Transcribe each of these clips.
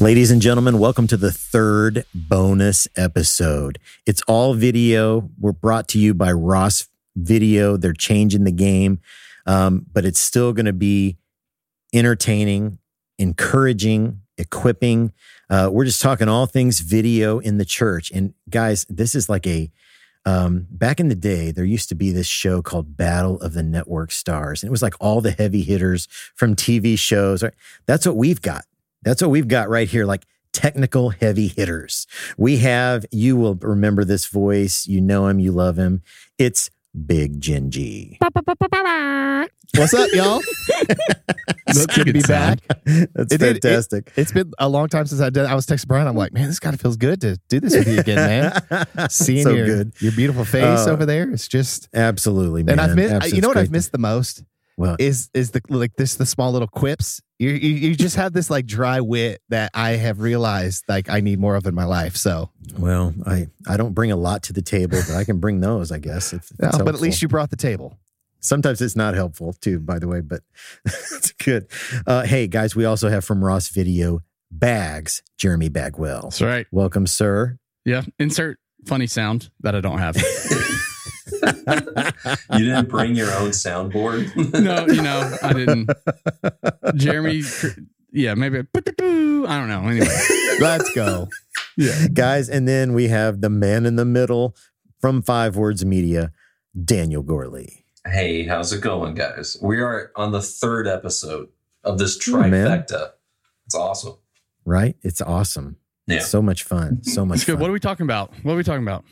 Ladies and gentlemen, welcome to the third bonus episode. It's all video. We're brought to you by Ross Video. They're changing the game, um, but it's still going to be entertaining, encouraging, equipping. Uh, we're just talking all things video in the church. And guys, this is like a um, back in the day, there used to be this show called Battle of the Network Stars, and it was like all the heavy hitters from TV shows. That's what we've got. That's what we've got right here, like technical heavy hitters. We have, you will remember this voice. You know him, you love him. It's Big Gingy. What's up, y'all? That's good to be back. That's It did- it- fantastic. It's been a long time since I did. I was texting Brian. I'm like, man, this kind of feels good to do this with you again, man. Seeing so your good. your beautiful face Uh, over there, it's just. Absolutely, man. And I've missed. Abs- you know what I've missed the most to- Well, is is the like this the small little quips. You, you you just have this like dry wit that I have realized like I need more of in my life. So, well, I I don't bring a lot to the table, but I can bring those, I guess. If, if yeah, it's but at least you brought the table. Sometimes it's not helpful too, by the way, but it's good. Uh, hey, guys, we also have from Ross Video Bags, Jeremy Bagwell. That's right. Welcome, sir. Yeah. Insert funny sound that I don't have. you didn't bring your own soundboard? no, you know, I didn't. Jeremy, yeah, maybe. I don't know. Anyway, Let's go. yeah. guys, and then we have the man in the middle from Five Words Media, Daniel Gorley. Hey, how's it going, guys? We are on the third episode of this Oh, man. trifecta. it's awesome. Right? It's awesome. Yeah. It's so much fun. So much That's good. fun. What are we talking about? What are we talking about?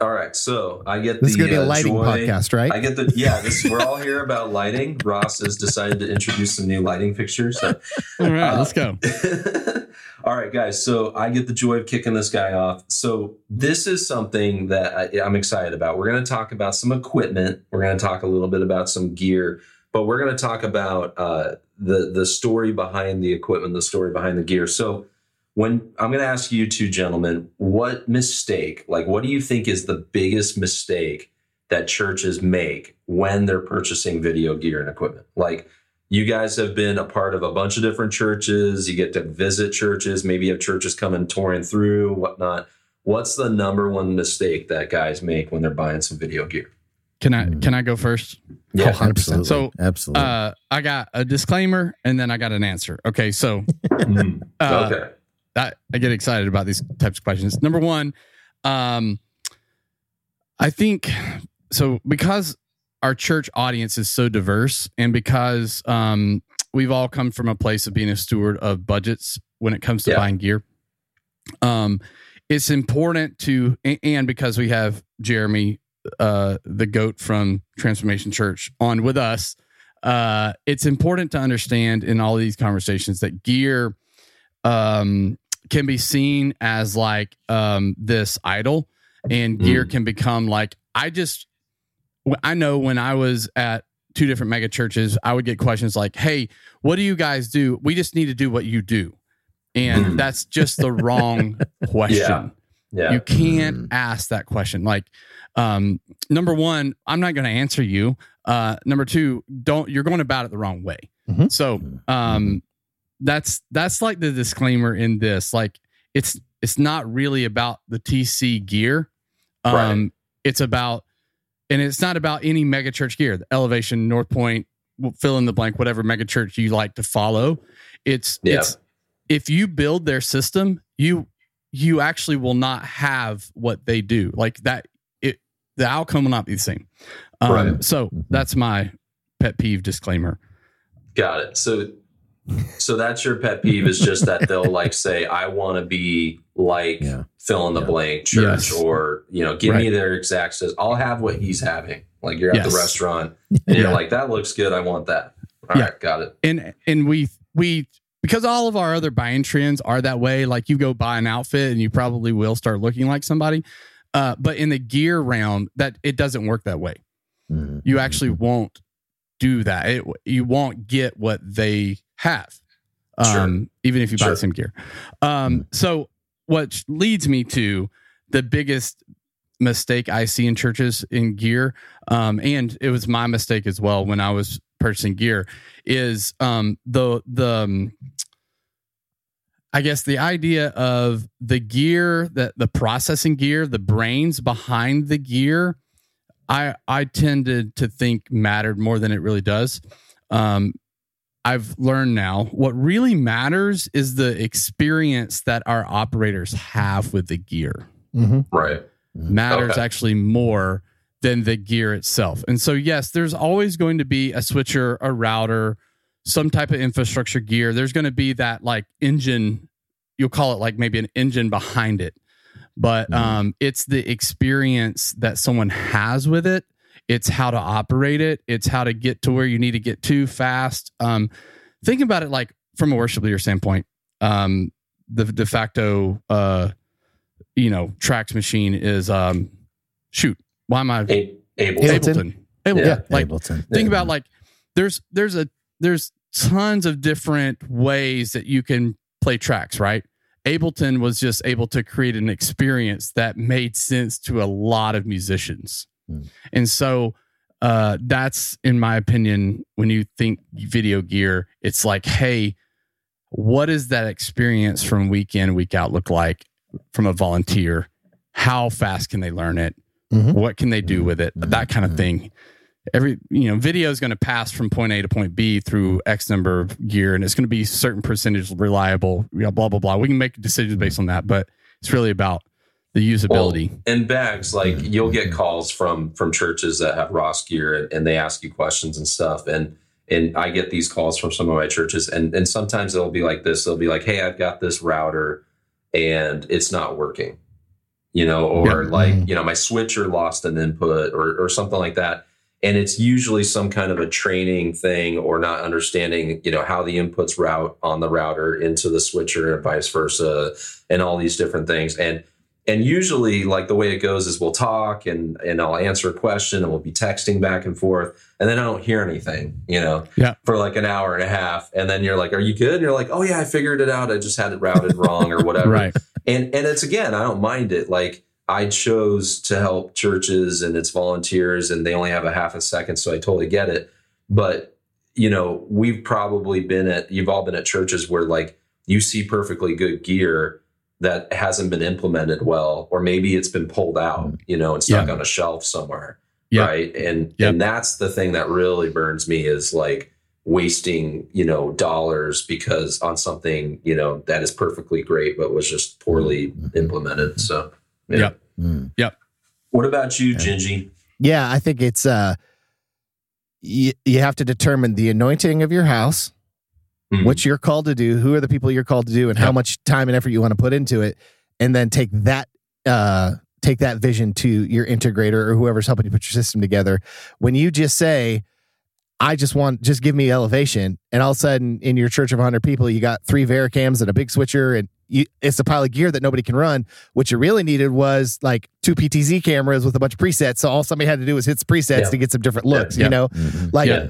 All right, so I get This is the going to be a uh, lighting joy- podcast, right? I get the yeah. This we're all here about lighting. Ross has decided to introduce some new lighting fixtures. So All right, Uh, let's go. All right, guys. So I get the joy of kicking this guy off. So this is something that I, I'm excited about. We're going to talk about some equipment. We're going to talk a little bit about some gear, but we're going to talk about uh, the the story behind the equipment, the story behind the gear. So when I'm going to ask you two gentlemen, what mistake, like, what do you think is the biggest mistake that churches make when they're purchasing video gear and equipment? Like you guys have been a part of a bunch of different churches. You get to visit churches. Maybe you have churches coming touring through, whatnot. What's the number one mistake that guys make when they're buying some video gear? Can I can I go first? Yeah, 100%. Absolutely. So, absolutely. Uh, I got a disclaimer and then I got an answer. Okay, so Mm. uh, okay. I, I get excited about these types of questions. Number one, um, I think so because our church audience is so diverse, and because um, we've all come from a place of being a steward of budgets when it comes to Yeah. buying gear. Um, it's important to, and because we have Jeremy, uh, the goat from Transformation Church, on with us, uh, it's important to understand in all these conversations that gear um, can be seen as like um, this idol, and gear can become like I just I know when I was at two different mega churches, I would get questions like, "Hey, what do you guys do? We just need to do what you do," and Mm. that's just the wrong question. Yeah. You can't ask that question. Like, um, number one, I'm not going to answer you. Uh, number two, don't you're going about it the wrong way. Mhm. So, um, that's that's like the disclaimer in this. Like, it's it's not really about the TC gear. Um, Right. it's about, and it's not about any mega church gear. The Elevation, North Point, fill in the blank, whatever mega church you like to follow. It's Yeah. it's if you build their system, you you actually will not have what they do like that it the outcome will not be the same um, Right. so that's my pet peeve disclaimer Got it. So so that's your pet peeve is just that they'll like say, I want to be like Yeah. fill in the Yeah. blank church Yes. or, you know, give me their exact says, I'll have what he's having. Like you're at Yes. the restaurant and you're like, that looks good. I want that. All right, Yeah. got it. and and we we because all of our other buying trends are that way. Like you go buy an outfit and you probably will start looking like somebody. Uh, but in the gear realm, that it doesn't work that way. Mhm. You actually won't do that. It, you won't get what they have, um, Sure. even if you buy Sure. the same gear. Um, so, what leads me to the biggest mistake I see in churches in gear, um, and it was my mistake as well when I was purchasing gear, is um, the the um, I guess the idea of the gear that the processing gear, the brains behind the gear, I I tended to think mattered more than it really does. Um, I've learned now what really matters is the experience that our operators have with the gear Mm-hmm. Right. matters Okay. actually more than the gear itself. And so, yes, there's always going to be a switcher, a router, some type of infrastructure gear. There's going to be that like engine, you'll call it like maybe an engine behind it. But Mhm. um, it's the experience that someone has with it. It's how to operate it. It's how to get to where you need to get to fast. Um, think about it like from a worship leader standpoint. Um, the de facto uh, you know, tracks machine is um shoot, why am I A- Ableton. Ableton. Ableton. Yeah. Like Ableton. think about like there's there's a there's tons of different ways that you can play tracks, right? Ableton was just able to create an experience that made sense to a lot of musicians. Hmm. And so uh that's in my opinion when you think video gear, it's like, hey, what does that experience from week in, week out look like from a volunteer? How fast can they learn it? Mhm. What can they do with it? Mhm. That kind of Mhm. thing. Every you know, video is going to pass from point A to point B through X number of gear, and it's going to be certain percentage reliable. You know, blah blah blah. We can make decisions based on that, but it's really about the usability. Well, and bags, like you'll get calls from from churches that have Ross gear and, and they ask you questions and stuff. And and I get these calls from some of my churches, and and sometimes they'll be like this. They'll be like, "Hey, I've got this router, and it's not working," you know, or Yeah. like Mhm. you know, my switcher lost an input, or or something like that. And it's usually some kind of a training thing or not understanding, you know, how the inputs route on the router into the switcher and vice versa, and all these different things. And and usually like the way it goes is we'll talk and and I'll answer a question and we'll be texting back and forth and then I don't hear anything, you know, Yeah. for like an hour and a half. And then you're like, Are you good? And you're like, Oh yeah, I figured it out. I just had it routed wrong or whatever. Right. And and it's again, I don't mind it. Like I chose to help churches and its volunteers and they only have a half a second, so I totally get it. But you know, we've probably been at you've all been at churches where like you see perfectly good gear that hasn't been implemented well, or maybe it's been pulled out, you know, and stuck Yeah. on a shelf somewhere. Yeah. Right. And Yeah. and that's the thing that really burns me is like wasting, you know, dollars because on something, you know, that is perfectly great but was just poorly Mhm. implemented. So yeah. Yep. Mm. What about you, Yeah. Gingy? Yeah, I think it's uh you, you have to determine the anointing of your house, Hmm. what you're called to do, who are the people you're called to do, and how much time and effort you want to put into it, and then take that uh take that vision to your integrator or whoever's helping you put your system together. When you just say, I just want just give me elevation, and all of a sudden in your church of 100 people, you got three VariCams and a big switcher, and you, it's a pile of gear that nobody can run. What you really needed was like two PTZ cameras with a bunch of presets. So all somebody had to do was hit presets Yeah. to get some different looks. Yeah. You know, Mhm. like Yeah.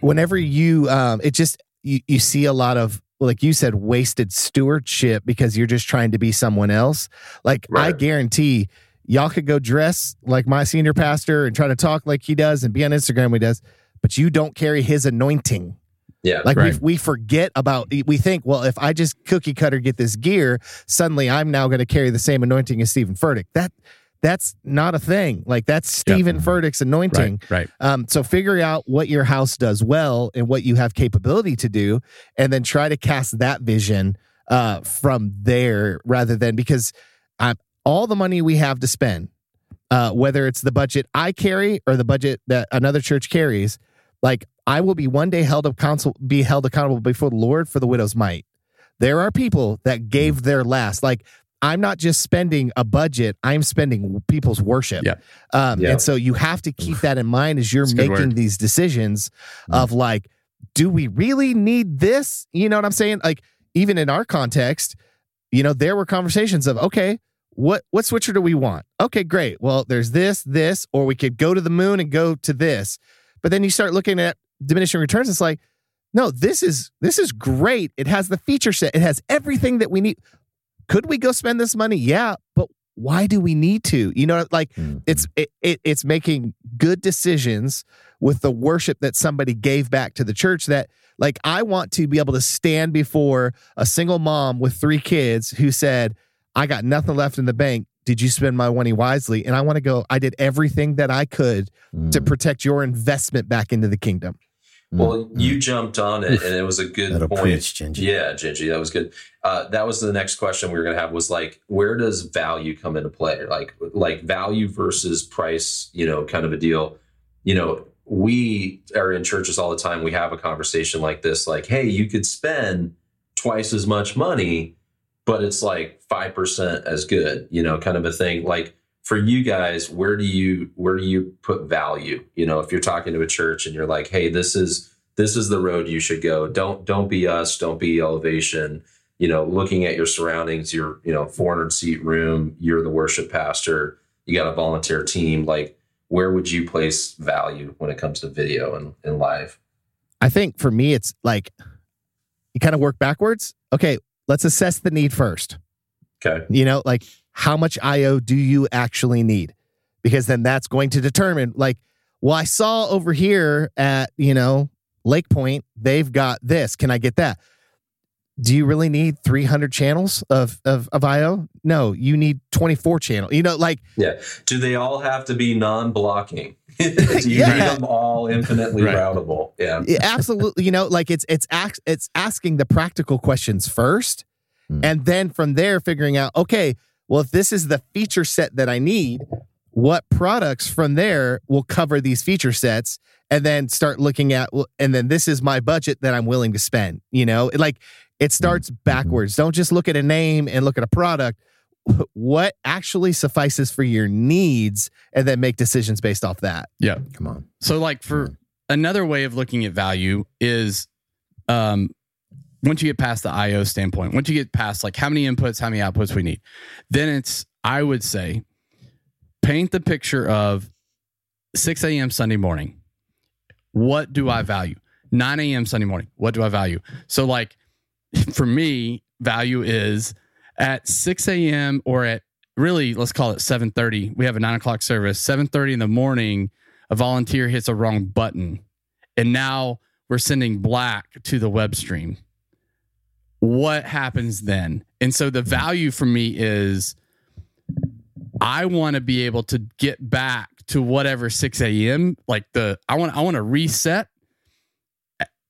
whenever you, um, it just you, you see a lot of like you said, wasted stewardship because you're just trying to be someone else. Like I guarantee y'all could go dress like my senior pastor and try to talk like he does and be on Instagram he does, but you don't carry his anointing. Yeah. Like Right. we we forget about we think, well, if I just cookie cutter get this gear, suddenly I'm now going to carry the same anointing as Stephen Furtick. That that's not a thing. Like that's. Stephen Furtick's anointing. Right. Right. Um, so figure out what your house does well and what you have capability to do, and then try to cast that vision uh, from there rather than because um, all the money we have to spend, uh, whether it's the budget I carry or the budget that another church carries, like I will be one day held up counsel, be held accountable before the Lord for the widow's mite. There are people that gave their last. Like I'm not just spending a budget; I'm spending people's worship. Yeah. Um, Yeah. And so you have to keep that in mind as you're That's a good making word. these decisions Mm. of like do we really need this? You know what I'm saying? Like even in our context, you know, there were conversations of, okay, what what switcher do we want? Okay, great. Well, there's this, this, or we could go to the moon and go to this. But then you start looking at diminishing returns. It's like, no, this is this is great. It has the feature set. It has everything that we need. Could we go spend this money? Yeah, but why do we need to? You know, like Mhm. it's it, it, it's making good decisions with the worship that somebody gave back to the church that like I want to be able to stand before a single mom with three kids who said, I got nothing left in the bank. Did you spend my money wisely? And I want to go, I did everything that I could to Mm, protect your investment back into the kingdom. Well, mm, you jumped on it, and it was a good That'll point. preach, Gingy. Yeah, Gingy, that was good. Uh, that was the next question we were going to have was like, where does value come into play? Like, like value versus price, you know, kind of a deal. You know, we are in churches all the time. We have a conversation like this, like, hey, you could spend twice as much money, but it's like five percent as good, you know, kind of a thing. Like for you guys, where do you where do you put value? You know, if you're talking to a church and you're like, hey, this is this is the road you should go. Don't don't be us. Don't be elevation. You know, looking at your surroundings, your you know 400 seat room. You're the worship pastor. You got a volunteer team. Like, where would you place value when it comes to video and, and live? I think for me, it's like you kind of work backwards. Okay, let's assess the need first. Okay. You know, like how much IO do you actually need? Because then that's going to determine, like, well, I saw over here at, you know, Lakepointe, they've got this. Can I get that? Do you really need 300 channels of, of, of IO? No, you need 24 channel. You know, like, Yeah. Do they all have to be non-blocking? Do you Yeah. need them all infinitely Right. routable? Yeah. Yeah, absolutely you know like it's it's ax- it's asking the practical questions first Hmm. and then from there figuring out okay well if this is the feature set that i need what products from there will cover these feature sets and then start looking at and then this is my budget that i'm willing to spend you know? Like it starts backwards. Don't just look at a name and look at a product. What actually suffices for your needs and then make decisions based off that? Yeah. Come on. So, like for another way of looking at value is, um, once you get past the IO standpoint, once you get past like how many inputs, how many outputs we need, then it's I would say paint the picture of 6 a.m. Sunday morning. What do I value? 9 a.m. Sunday morning. What do I value? So, like for me, value is at 6 a.m. or at really let's call it 7:30. We have a nine o'clock service. 7:30 in the morning, a volunteer hits a wrong button, and now we're sending black to the web stream. What happens then? And so the mm-hmm. value for me is I want to be able to get back to whatever 6 a.m. like the I want I want to reset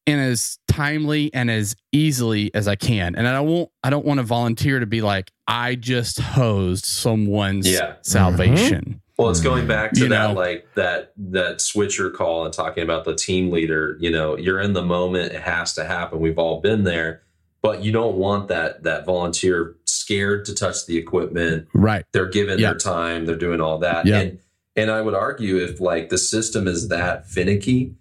and as timely and as easily as I can. And I won't I don't want to volunteer to be like, I just hosed someone's Yeah. Mm-hmm. salvation. Well, it's going back to You that, know. like that that switcher call and talking about the team leader. You know, you're in the moment; it has to happen. We've all been there, but you don't want that that volunteer scared to touch the equipment. Right. They're giving Yeah. their time. They're doing all that. Yeah. And and I would argue if like the system is that finicky,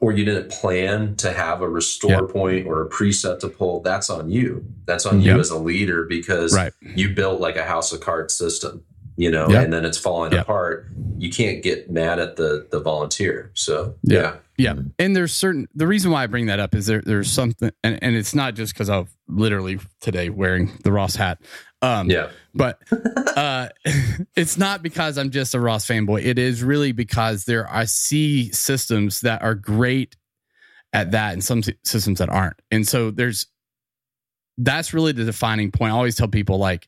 or you didn't plan to have a restore Yeah. point or a preset to pull, that's on you. That's on you as a leader because Right. you built like a house of cards system, you know, Yeah. and then it's falling Yeah. apart. You can't get mad at the the volunteer. So Yeah. yeah, Yeah. And there's certain the reason why I bring that up is there there's something and, and it's not just because I'm literally today wearing the Ross hat. Um yeah, but uh it's not because I'm just a Ross fanboy. It is really because there I see systems that are great at that and some systems that aren't. And so there's that's really the defining point. I always tell people like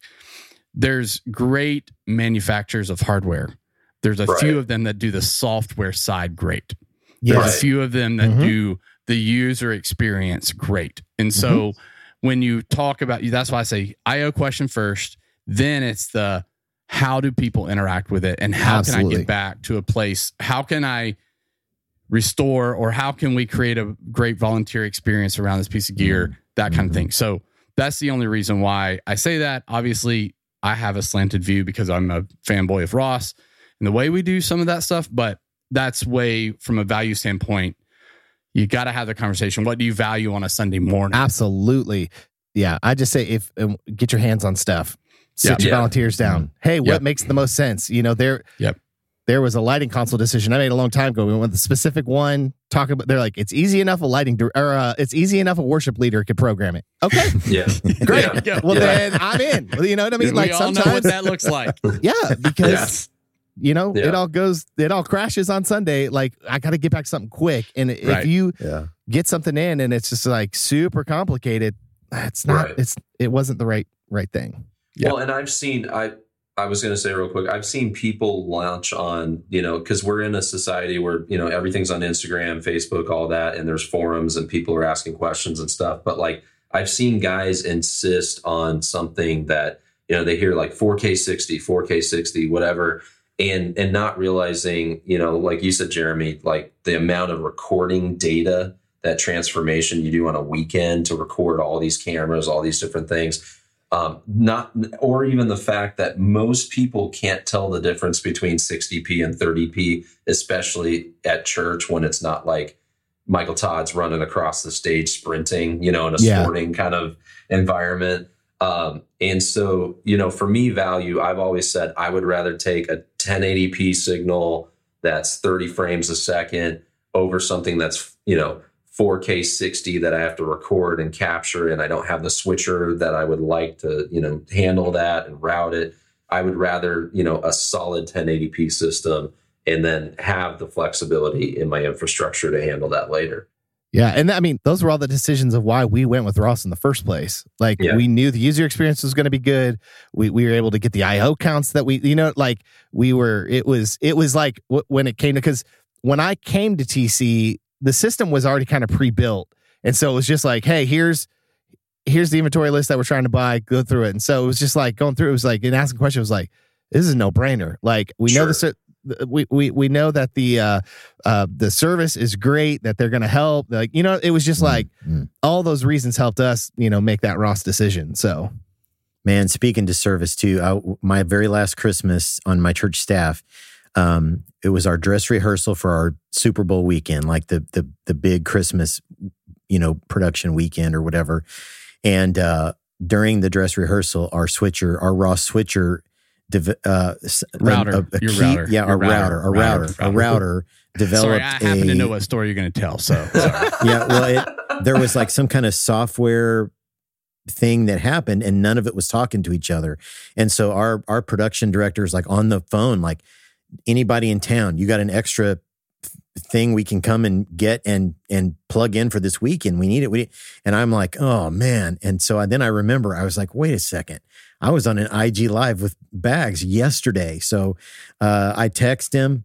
there's great manufacturers of hardware. There's a Right. few of them that do the software side great. Yes. There's a few of them that Mhm. do the user experience great. And so mm-hmm. when you talk about you, that's why I say IO question first, then it's the how do people interact with it and how can I get back to a place? How can I restore or how can we create a great volunteer experience around this piece of gear? Mm-hmm. That kind of mm-hmm. thing. So that's the only reason why I say that. Obviously, I have a slanted view because I'm a fanboy of Ross and the way we do some of that stuff, but that's way from a value standpoint. you got to have the conversation. What do you value on a Sunday morning? Absolutely. Yeah. I just say if um, get your hands on stuff. Sit Yeah. your Yeah. volunteers down. Hey, what Yep. makes the most sense? You know, there Yep. There was a lighting console decision I made a long time ago. We went with the specific one Talk about they're like, it's easy enough a lighting or uh, it's easy enough a worship leader could program it. Okay. Yeah. Great. Yeah. Yeah. Well Yeah. then I'm in. Well, You know what I mean? we like all know what sometimes that looks like. yeah, because yes. you know, Yeah. it all goes it all crashes on Sunday. Like I gotta get back something quick. And if Right. you Yeah. get something in and it's just like super complicated, it's not Right. it's it wasn't the right right thing. Yeah. Well, and I've seen I I was going to say real quick. I've seen people launch on you know because we're in a society where you know everything's on Instagram, Facebook, all that, and there's forums and people are asking questions and stuff. But like I've seen guys insist on something that you know they hear like 4K 60, 4K 60, whatever. And and not realizing, you know, like you said, Jeremy, like the amount of recording data, that transformation you do on a weekend to record all these cameras, all these different things um, not or even the fact that most people can't tell the difference between 60p and 30p especially at church when it's not like michael todd's running across the stage sprinting you know in a Yeah. sporting kind of environment um, and so you know for me value i've always said i would rather take a 1080p signal that's 30 frames a second over something that's you know 4K 60 that I have to record and capture, and I don't have the switcher that I would like to, you know, handle that and route it. I would rather, you know, a solid 1080p system and then have the flexibility in my infrastructure to handle that later. Yeah, and I mean, those were all the decisions of why we went with Ross in the first place. Like, Yeah. we knew the user experience was going to be good. We we were able to get the IO counts that we, you know, like we were. It was it was like w- when it came to because when I came to TC, the system was already kind of pre built, and so it was just like, hey, here's here's the inventory list that we're trying to buy. Go through it, and so it was just like going through. It was like and asking questions was like, this is a no brainer. Like we know this we we we know that the uh uh the service is great that they're going to help like you know it was just like Mm. all those reasons helped us you know make that ross decision so Man, speaking to service too, I, my very last Christmas on my church staff, um, it was our dress rehearsal for our Super Bowl weekend, like the the the big Christmas, you know, production weekend or whatever. And uh, during the dress rehearsal, our switcher, our Ross switcher, uh, Router. a Your key- router. yeah, our router, our Router. router, our router developed. Sorry, I happen to know what story you're going to tell. So sorry. yeah, well, it, there was like some kind of software thing that happened and none of it was talking to each other. And so our our production director is like on the phone like anybody in town, you got an extra thing we can come and get and and plug in for this weekend. We need it. We and I'm like, "Oh man." And so I, then I remember I was like, "Wait a second. I was on an IG live with Bags yesterday." So uh I text him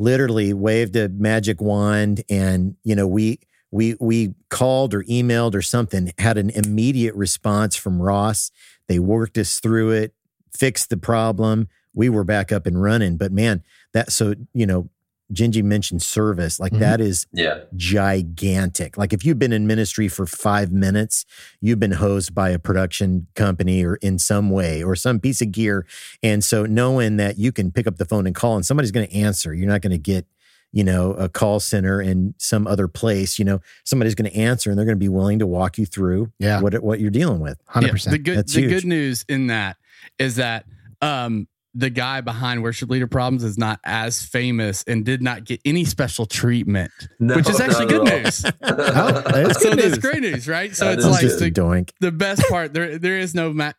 literally waved a magic wand and you know we we we called or emailed or something had an immediate response from ross they worked us through it fixed the problem we were back up and running but man that so you know Gingy mentioned service like Mhm. that is Yeah. gigantic like if you've been in ministry for five minutes you've been hosed by a production company or in some way or some piece of gear and so knowing that you can pick up the phone and call and somebody's going to answer you're not going to get you know a call center in some other place you know somebody's going to answer and they're going to be willing to walk you through yeah what what you're dealing with 100% Yeah, the good That's the huge. good news in that is that um the guy behind worship leader problems is not as famous and did not get any special treatment, No, which is actually good news. Oh, that's so good that's news. great news, right? So That it's like the, doink the best part there there is no ma-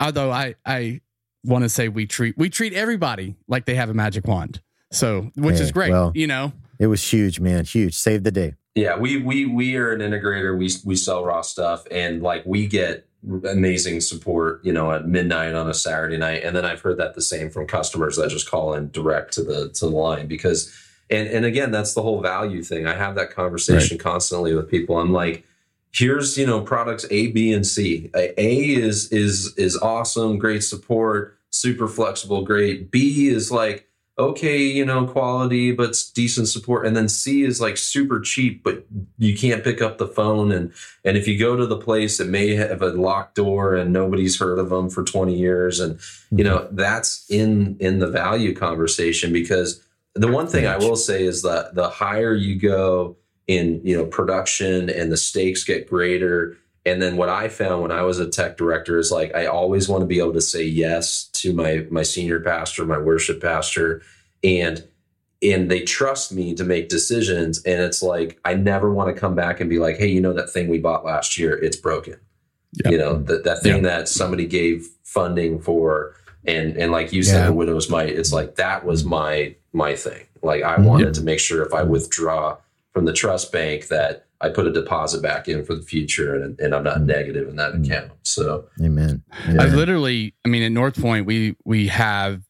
although I I want to say we treat we treat everybody like they have a magic wand. So which Hey, is great, well, you know. it was huge man huge saved the day Yeah, we we we are an integrator. We we sell Ross stuff, and like we get amazing support. You know, at midnight on a Saturday night, and then I've heard that the same from customers that just call in direct to the to the line because, and and again, that's the whole value thing. I have that conversation constantly with people. I'm like, here's you know products A, B, and C. A A is is is awesome, great support, super flexible, great. B is like okay, you know, quality, but decent support. And then C is like super cheap, but you can't pick up the phone. And and if you go to the place, it may have a locked door and nobody's heard of them for 20 years. And you mm-hmm. know, that's in in the value conversation because the one thing I will say is that the higher you go in you know production and the stakes get greater and then what i found when i was a tech director is like i always want to be able to say yes to my my senior pastor my worship pastor and and they trust me to make decisions. And it's like i never want to come back and be like hey you know that thing we bought last year? It's broken. You know that, that thing that somebody gave funding for and and like you said Yeah. the widow's mite it's like that was my my thing. Like i mm-hmm. wanted to make sure if i withdraw from the trust bank that i put a deposit back in for the future and, and i'm not negative in that account so Amen. I literally, I mean, at North Point, we we have,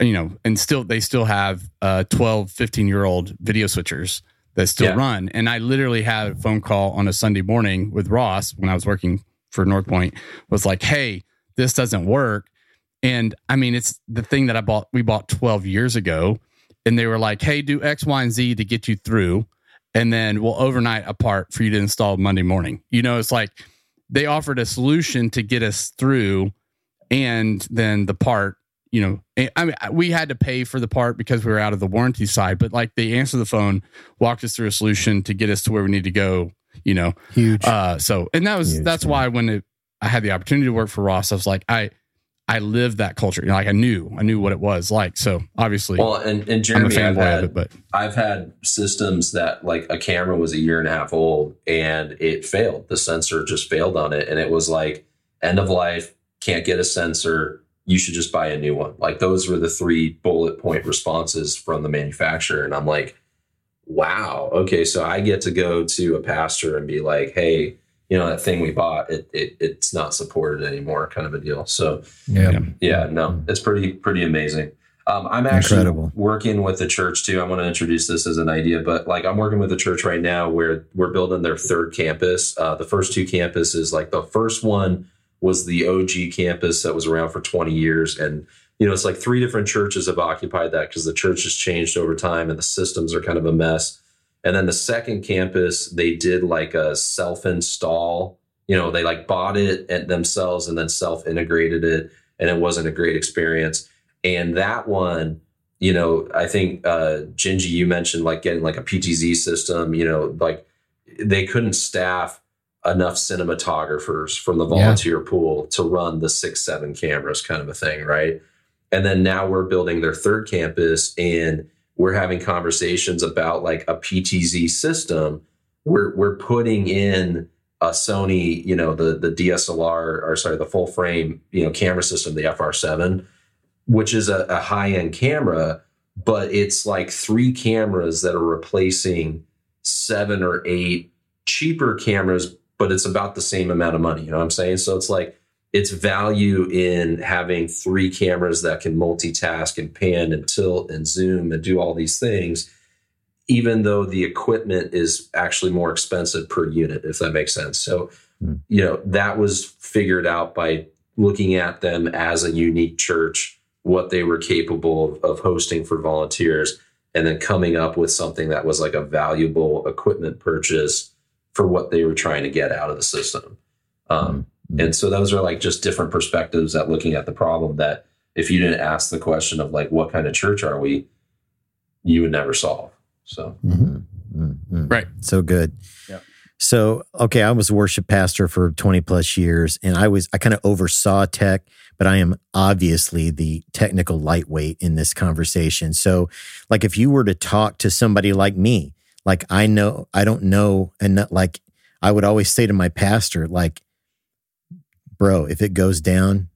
you know, and still they still have uh 12, 15 year old video switchers that still Yeah. run. And I literally had a phone call on a Sunday morning with Ross when I was working for North Point. Was like, hey, this doesn't work. And I mean, it's the thing that I bought. We bought twelve years ago, and they were like, hey, do X, Y, and Z to get you through, and then we'll overnight a part for you to install Monday morning. You know, it's like they offered a solution to get us through and then the part you know i mean we had to pay for the part because we were out of the warranty side but like they answered the phone walked us through a solution to get us to where we need to go you know Huge. uh so and that was Huge, that's man. why when it, i had the opportunity to work for ross i was like i i lived that culture you know like i knew i knew what it was like so obviously well and, and i'm a jeremy fanboy had, of it but I've had systems that like a camera was a year and a half old and it failed. The sensor just failed on it. And it was like end of life, can't get a sensor. You should just buy a new one. Like those were the three bullet point responses from the manufacturer. And I'm like, wow, okay. So I get to go to a pastor and be like, hey, you know, that thing we bought, it, it it's not supported anymore, kind of a deal. So yeah. yeah, no, it's pretty pretty amazing. Um, I'm actually Incredible. working with the church too. I want to introduce this as an idea, but like I'm working with the church right now where we're building their third campus. Uh, the first two campuses, like the first one was the OG campus that was around for 20 years, and you know it's like three different churches have occupied that because the church has changed over time and the systems are kind of a mess. And then the second campus, they did like a self install. You know, they like bought it and themselves and then self integrated it, and it wasn't a great experience. And that one, you know, I think uh Gingy, you mentioned like getting like a PTZ system, you know, like they couldn't staff enough cinematographers from the Yeah. volunteer pool to run the six, seven cameras kind of a thing, right? And then now we're building their third campus and we're having conversations about like a PTZ system. We're we're putting in a Sony, you know, the the DSLR or sorry, the full frame, you know, camera system, the FR7, which is a, a high end camera, but it's like three cameras that are replacing seven or eight cheaper cameras, but it's about the same amount of money. You know what I'm saying? So it's like it's value in having three cameras that can multitask and pan and tilt and zoom and do all these things, even though the equipment is actually more expensive per unit, if that makes sense. So, Hmm. you know, that was figured out by looking at them as a unique church, what they were capable of, of hosting for volunteers, and then coming up with something that was like a valuable equipment purchase for what they were trying to get out of the system. Um, Mhm. And so those are like just different perspectives at looking at the problem that if you didn't ask the question of like, what kind of church are we, you would never solve. So, Mhm. Mhm. Right. So good. Yep. So, okay, I was a worship pastor for 20 plus years and I was, I kind of oversaw tech, but I am obviously the technical lightweight in this conversation. So, like, if you were to talk to somebody like me, like, I know, I don't know, and not, like, I would always say to my pastor, like, bro, if it goes down,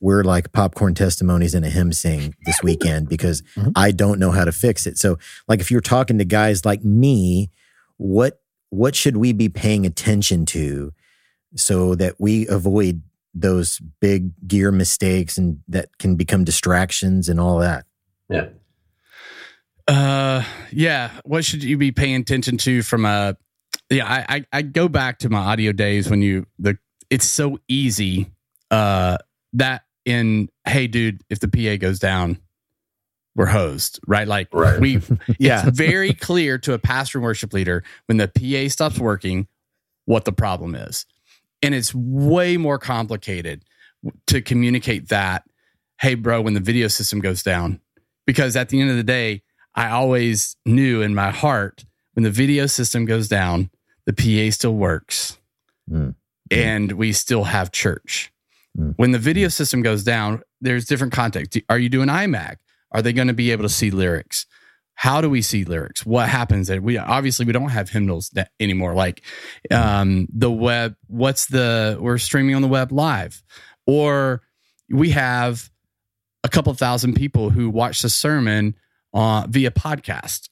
we're like popcorn testimonies and a hymn sing this weekend because Mhm. I don't know how to fix it. So, like, if you're talking to guys like me, what what should we be paying attention to so that we avoid those big gear mistakes and that can become distractions and all that? yeah. Uh, yeah. What should you be paying attention to from a? Yeah, I, I I go back to my audio days when you the it's so easy. Uh, that in hey, dude, if the PA goes down, we're hosed, right? Like Right. we, Yeah. it's very clear to a pastor and worship leader when the PA stops working what the problem is, and it's way more complicated to communicate that. Hey, bro, when the video system goes down, because at the end of the day, I always knew in my heart when the video system goes down, the PA still works Mm. And we still have church. Mm. When the video system goes down, there's different context. Are you doing IMAG? Are they going to be able to see lyrics? How do we see lyrics? What happens? That we obviously we don't have hymnals that anymore. Like um, the web. What's the? We're streaming on the web live, or we have a couple thousand people who watch the sermon uh, via podcast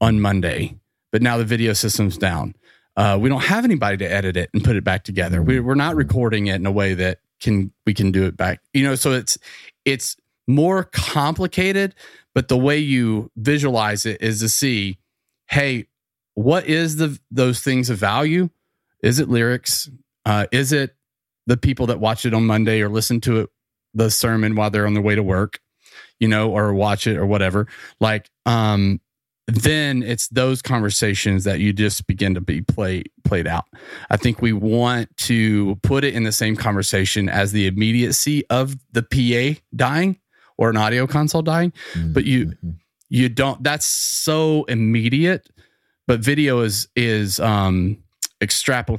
on Monday, but now the video system's down. Uh, we don't have anybody to edit it and put it back together. We, we're not recording it in a way that can we can do it back. You know, so it's it's more complicated, but the way you visualize it is to see, hey, what is the those things of value? Is it lyrics? Uh, is it the people that watch it on Monday or listen to it the sermon while they're on their way to work, you know, or watch it or whatever? Like, um, then it's those conversations that you just begin to be played played out. I think we want to put it in the same conversation as the immediacy of the PA dying or an audio console dying, but you Mhm. you don't that's so immediate but video is is um extrapol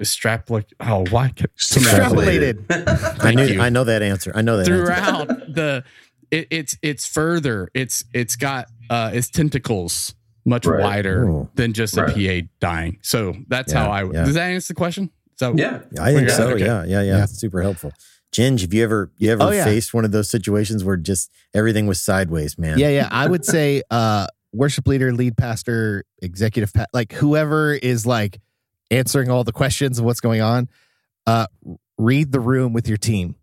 extrapolate oh why can't- Extrapolated. I knew. you. I know that answer. I know that answer. throughout the it, it's it's further it's it's got uh its tentacles much Right. wider Ooh. than just a PA dying so that's Yeah, how I yeah. does that answer the question so yeah. I think so. okay. Yeah, yeah, yeah, Yeah. Super helpful. Ginge, have you ever you ever Oh, yeah. faced one of those situations where just everything was sideways, man? Yeah, yeah. I would say uh worship leader, lead pastor, executive pa- like whoever is like answering all the questions of what's going on, uh read the room with your team.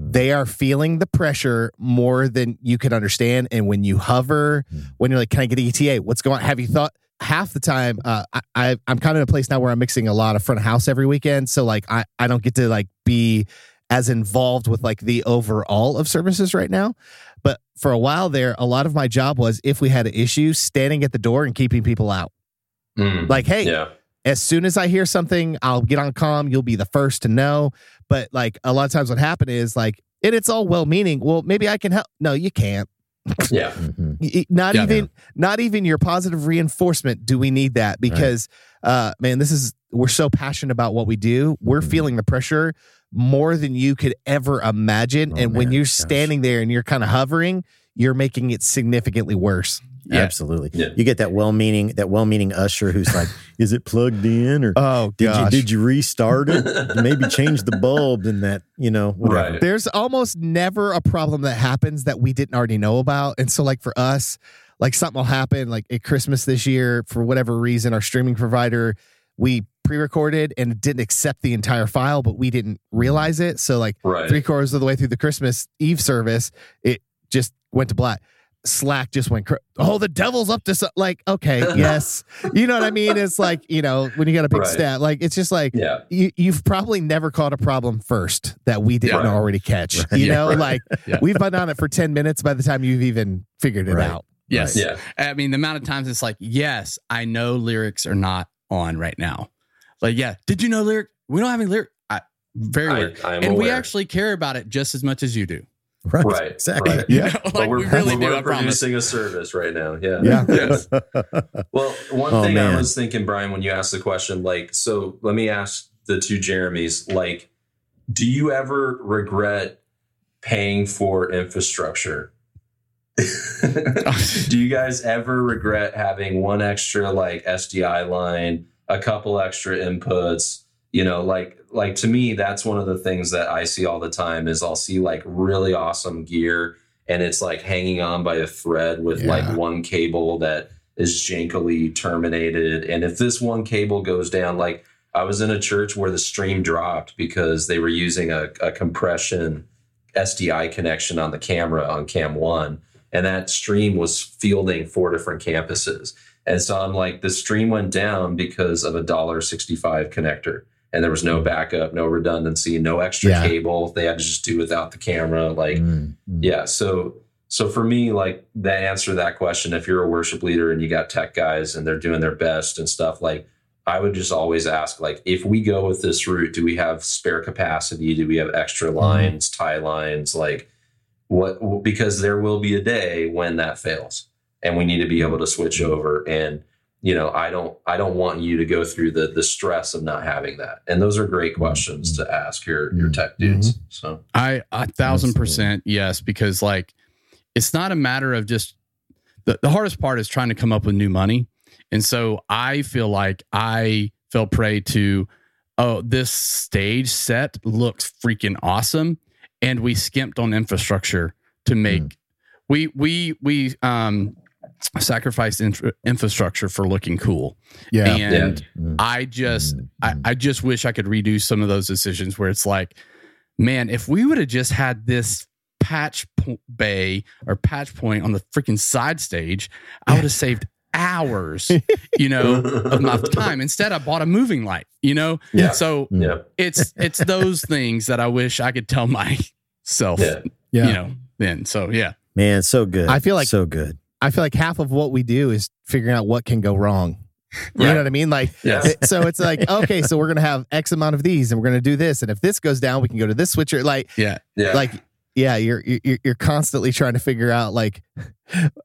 They are feeling the pressure more than you can understand. And when you hover, Hmm. when you're like, Can I get an ETA? What's going on? Have you thought half the time uh, I, I I'm kind of in a place now where I'm mixing a lot of front of house every weekend. So like I, I don't get to like be as involved with like the overall of services right now. But for a while there, a lot of my job was if we had an issue, standing at the door and keeping people out. Mm. Like, hey, yeah. As soon as I hear something, I'll get on comm. You'll be the first to know. But like a lot of times, what happened is like, and it's all well meaning. Well, maybe I can help. No, you can't. Yeah. Mhm. Y- y- Not Yeah. even, not even your positive reinforcement. Do we need that? Because, uh, man, this is we're so passionate about what we do. We're Mhm. feeling the pressure more than you could ever imagine. Oh, and when you're Gosh. standing there and you're kind of hovering, you're making it significantly worse. Yeah. Absolutely. Yeah. You get that well-meaning that well-meaning usher who's like, "Is it plugged in or Oh did you did you restart it? Maybe change the bulb and that you know whatever." Right. There's almost never a problem that happens that we didn't already know about. And so, like for us, like something will happen, like at Christmas this year, for whatever reason, our streaming provider, we pre-recorded and didn't accept the entire file, but we didn't realize it. So, like Right. three quarters of the way through the Christmas Eve service, it just went to black. Slack just went, cr- oh, the devil's up to so-. like, okay, yes, you know what I mean? It's like you know when you got a big Right. stat, like it's just like Yeah. you, you've probably never caught a problem first that we didn't Yeah. already catch. Right. You Yeah. know, Right. like Yeah. we've been on it for 10 minutes by the time you've even figured it Right. out. yes Yeah. I mean, the amount of times it's like, yes, I know lyrics are not on right now. Like, yeah, did you know lyric? We don't have any lyric. I, very I, weird. I am And we actually care about it just as much as you do. Right. Right. Exactly. Right. You know, But like we're, we really but do. we're I producing a service right now. Yeah. Yeah. Yes. Well, one Oh, thing man. I was thinking, Brian, when you asked the question, like, so let me ask the two Jeremys, like, do you ever regret paying for infrastructure? do you guys ever regret having one extra like SDI line, a couple extra inputs? You know, like like to me, that's one of the things that I see all the time is I'll see like really awesome gear and it's like hanging on by a thread with Yeah. like one cable that is jankily terminated. And if this one cable goes down, like I was in a church where the stream dropped because they were using a, a compression SDI connection on the camera on Cam One, and that stream was fielding four different campuses. And so I'm like, the stream went down because of a dollar sixty-five connector, and there was no backup, no redundancy, no extra Yeah. cable. They had to just do without the camera. Like, Mm, mm. yeah. So so for me, like the answer to that question, if you're a worship leader and you got tech guys and they're doing their best and stuff, like I would just always ask, like, if we go with this route, do we have spare capacity? Do we have extra lines, tie lines? Like what because there will be a day when that fails and we need to be able to switch over. And you know i don't i don't want you to go through the the stress of not having that. And those are great mm-hmm. questions to ask your your mm-hmm. tech dudes so. I a thousand percent yes, because like it's not a matter of just the, the hardest part is trying to come up with new money. And so I feel like I fell prey to, oh, this stage set looks freaking awesome. And we skimped on infrastructure to make mm. we we we um sacrificed infra- infrastructure for looking cool. Yeah. And Mm. I just Mm. I, I just wish I could redo some of those decisions where it's like, man, if we would have just had this patch po- bay or patch point on the freaking side stage, I would have saved hours, you know, of my time. Instead, I bought a moving light, you know? Yeah. So yeah it's it's those things that I wish I could tell myself, yeah Yeah. you know, then. So yeah. Man, so good. I feel like- so good. I feel like half of what we do is figuring out what can go wrong. You Right. know what I mean? Like, Yeah. it- so it's like, okay, so we're going to have X amount of these and we're going to do this. And if this goes down, we can go to this switcher. Like, Yeah. yeah like, yeah, you're, you're, you're constantly trying to figure out, like,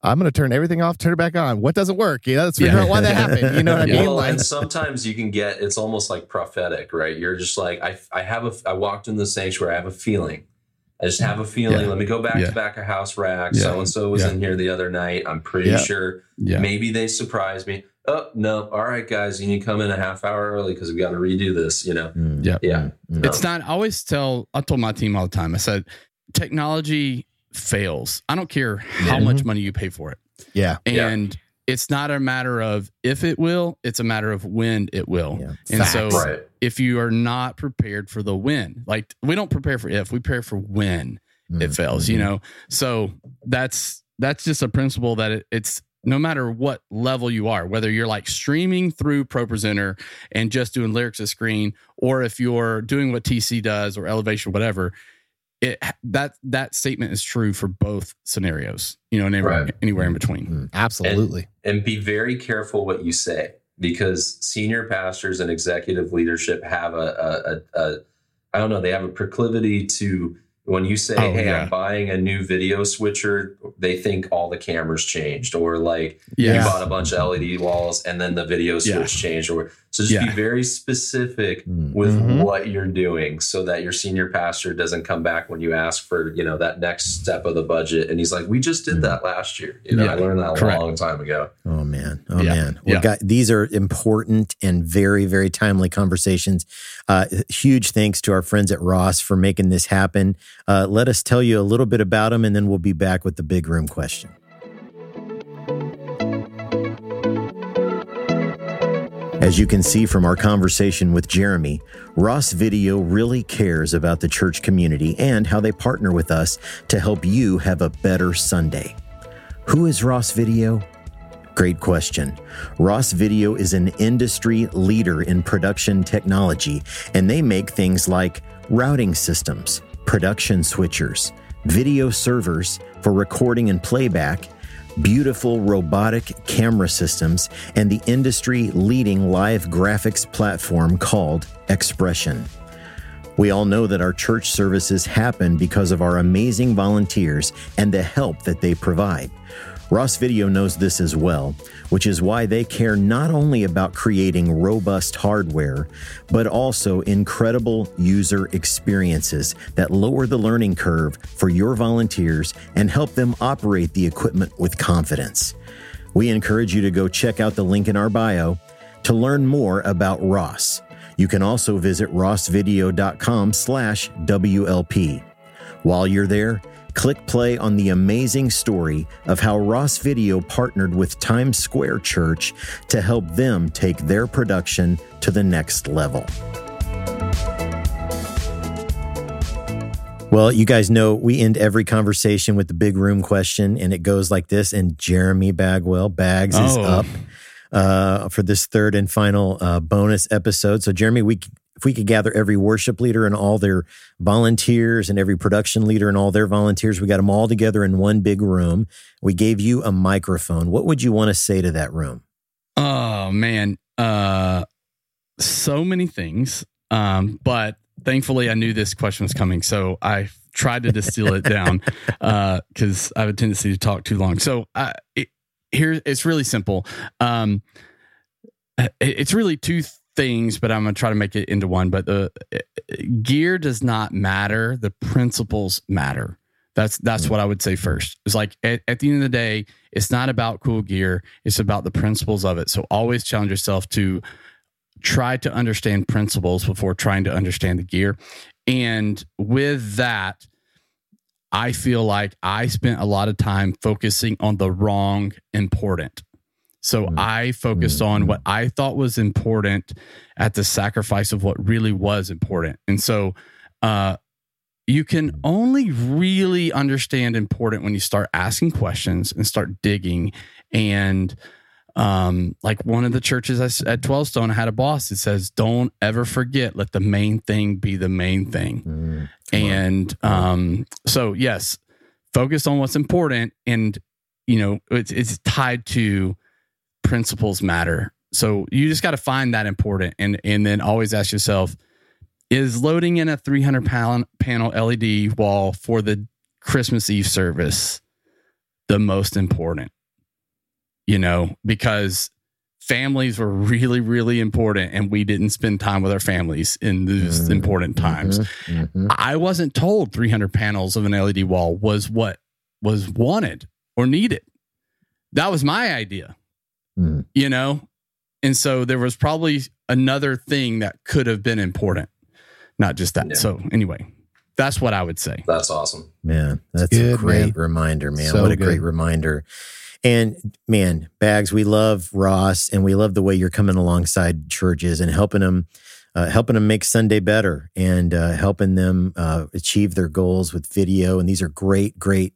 I'm going to turn everything off, turn it back on. What doesn't work? You know, let's figure Yeah. out why that happened. You know what I mean? well, Like, and sometimes you can get it's almost like prophetic, right? You're just like I I have a I walked in the sanctuary, I have a feeling. I just have a feeling. Yeah. Let me go back Yeah. to back a house rack. So and so was Yeah. in here the other night. I'm pretty Yeah. sure. Yeah. Maybe they surprised me. Oh no! All right, guys, you need to come in a half hour early because we got to redo this. You know? Mm. Yeah. Yeah. Mm. It's not. I always tell. I told my team all the time. I said, technology fails. I don't care how Yeah. much money you pay for it, yeah. Yeah. and it's not a matter of if it will. It's a matter of when it will. Yeah. And so, Right. if you are not prepared for the when, like we don't prepare for if, we prepare for when it Mm. fails. You know, so that's that's just a principle that it, it's no matter what level you are, whether you're like streaming through ProPresenter and just doing lyrics to screen, or if you're doing what TC does or Elevation, whatever, it that that statement is true for both scenarios. You know, anywhere, Right. anywhere in between. Mm. Absolutely. and be very careful what you say because senior pastors and executive leadership have a, a, a, a I don't know, they have a proclivity to when you say, Oh, Hey, yeah. I'm buying a new video switcher, they think all the cameras changed, or like Yeah. you bought a bunch of LED walls and then the video switch Yeah. changed. Or so just Yeah. be very specific Mm. with Mhm. what you're doing so that your senior pastor doesn't come back when you ask for, you know, that next step of the budget. And he's like, We just did that last year. You know, Yeah. I learned that a Correct. long time ago. Oh man, oh Yeah. man. Well, Yeah. guy- these are important and very, very timely conversations. Uh, huge thanks to our friends at Ross for making this happen. Uh, let us tell you a little bit about them, and then we'll be back with the big room question. As you can see from our conversation with Jeremy, Ross Video really cares about the church community and how they partner with us to help you have a better Sunday. Who is Ross Video? Great question. Ross Video is an industry leader in production technology, and they make things like routing systems, production switchers, video servers for recording and playback, beautiful robotic camera systems, and the industry leading live graphics platform called XPression. We all know that our church services happen because of our amazing volunteers and the help that they provide. Ross Video knows this as well, which is why they care not only about creating robust hardware, but also incredible user experiences that lower the learning curve for your volunteers and help them operate the equipment with confidence. We encourage you to go check out the link in our bio to learn more about Ross. You can also visit rossvideo.com slash WLP. While you're there, click play on the amazing story of how Ross Video partnered with Times Square Church to help them take their production to the next level. Well, you guys know we end every conversation with the big room question, and it goes like this. And Jeremy Bagwell Bags is Oh. up uh, for this third and final uh, bonus episode. So, Jeremy, we if we could gather every worship leader and all their volunteers, and every production leader and all their volunteers, we got them all together in one big room. We gave you a microphone. What would you want to say to that room? Oh man, uh, so many things. Um, but thankfully, I knew this question was coming, so I tried to distill it down because I have a tendency to talk too long. So uh, it, here, it's really simple. Um, it's really two things, but I'm gonna try to make it into one. But the eh, eh, gear does not matter; the principles matter. That's that's mm. what I would say first. It's like at, at, the end of the day, it's not about cool gear; it's about the principles of it. So always challenge yourself to try to understand principles before trying to understand the gear. And with that, I feel like I spent a lot of time focusing on the wrong important. So mm-hmm. I focused mm-hmm. on what I thought was important at the sacrifice of what really was important. And so uh, you can only really understand important when you start asking questions and start digging and um like one of the churches at 12 stone i had a boss that says don't ever forget let the main thing be the main thing mm, and um so yes focus on what's important and you know it's it's tied to principles matter so you just got to find that important and and then always ask yourself is loading in a 300 pound panel led wall for the christmas eve service the most important you know, because families were really, really important and we didn't spend time with our families in these mm-hmm. important times. Mm-hmm. mm-hmm. I wasn't told 300 panels of an LED wall was what was wanted or needed. That was my idea, mm. you know? And so there was probably another thing that could have been important, not just that. Yeah. So, anyway, that's what I would say. That's awesome. Man, that's good, a great man. reminder, man. So what a good. great reminder. And man, Bags, we love Ross and we love the way you're coming alongside churches and helping them, uh, helping them make Sunday better and uh, helping them uh, achieve their goals with video. And these are great, great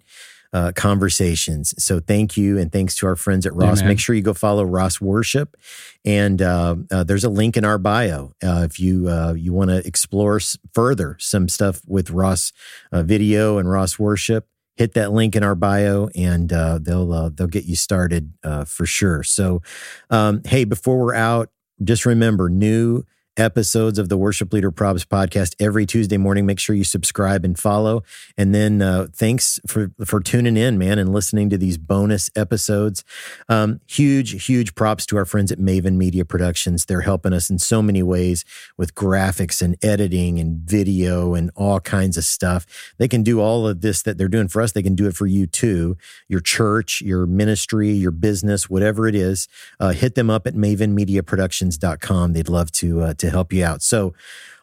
uh, conversations. So thank you. And thanks to our friends at Ross. Amen. Make sure you go follow Ross Worship. And uh, uh, there's a link in our bio if you you want to explore further some stuff with Ross Video and Ross Worship hit that link in our bio and uh, they'll uh, they'll get you started uh, for sure. So, um, hey, before we're out, just remember new episodes of the Worship Leader Probs podcast every Tuesday morning. Make sure you subscribe and follow. And then uh, thanks for for tuning in, man, and listening to these bonus episodes. Um, huge, huge props to our friends at Maven Media Productions. They're helping us in so many ways with graphics and editing and video and all kinds of stuff. They can do all of this that they're doing for us. They can do it for you too. Your church, your ministry, your business, whatever it is. Uh, hit them up at mavenmediaproductions.com. They'd love to uh, to to help you out. So,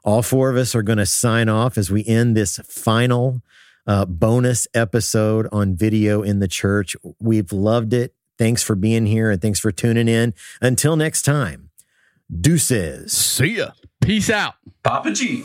all four of us are going to sign off as we end this final uh, bonus episode on video in the church. We've loved it. Thanks for being here and thanks for tuning in. Until next time, deuces. See ya. Peace out. Papa G.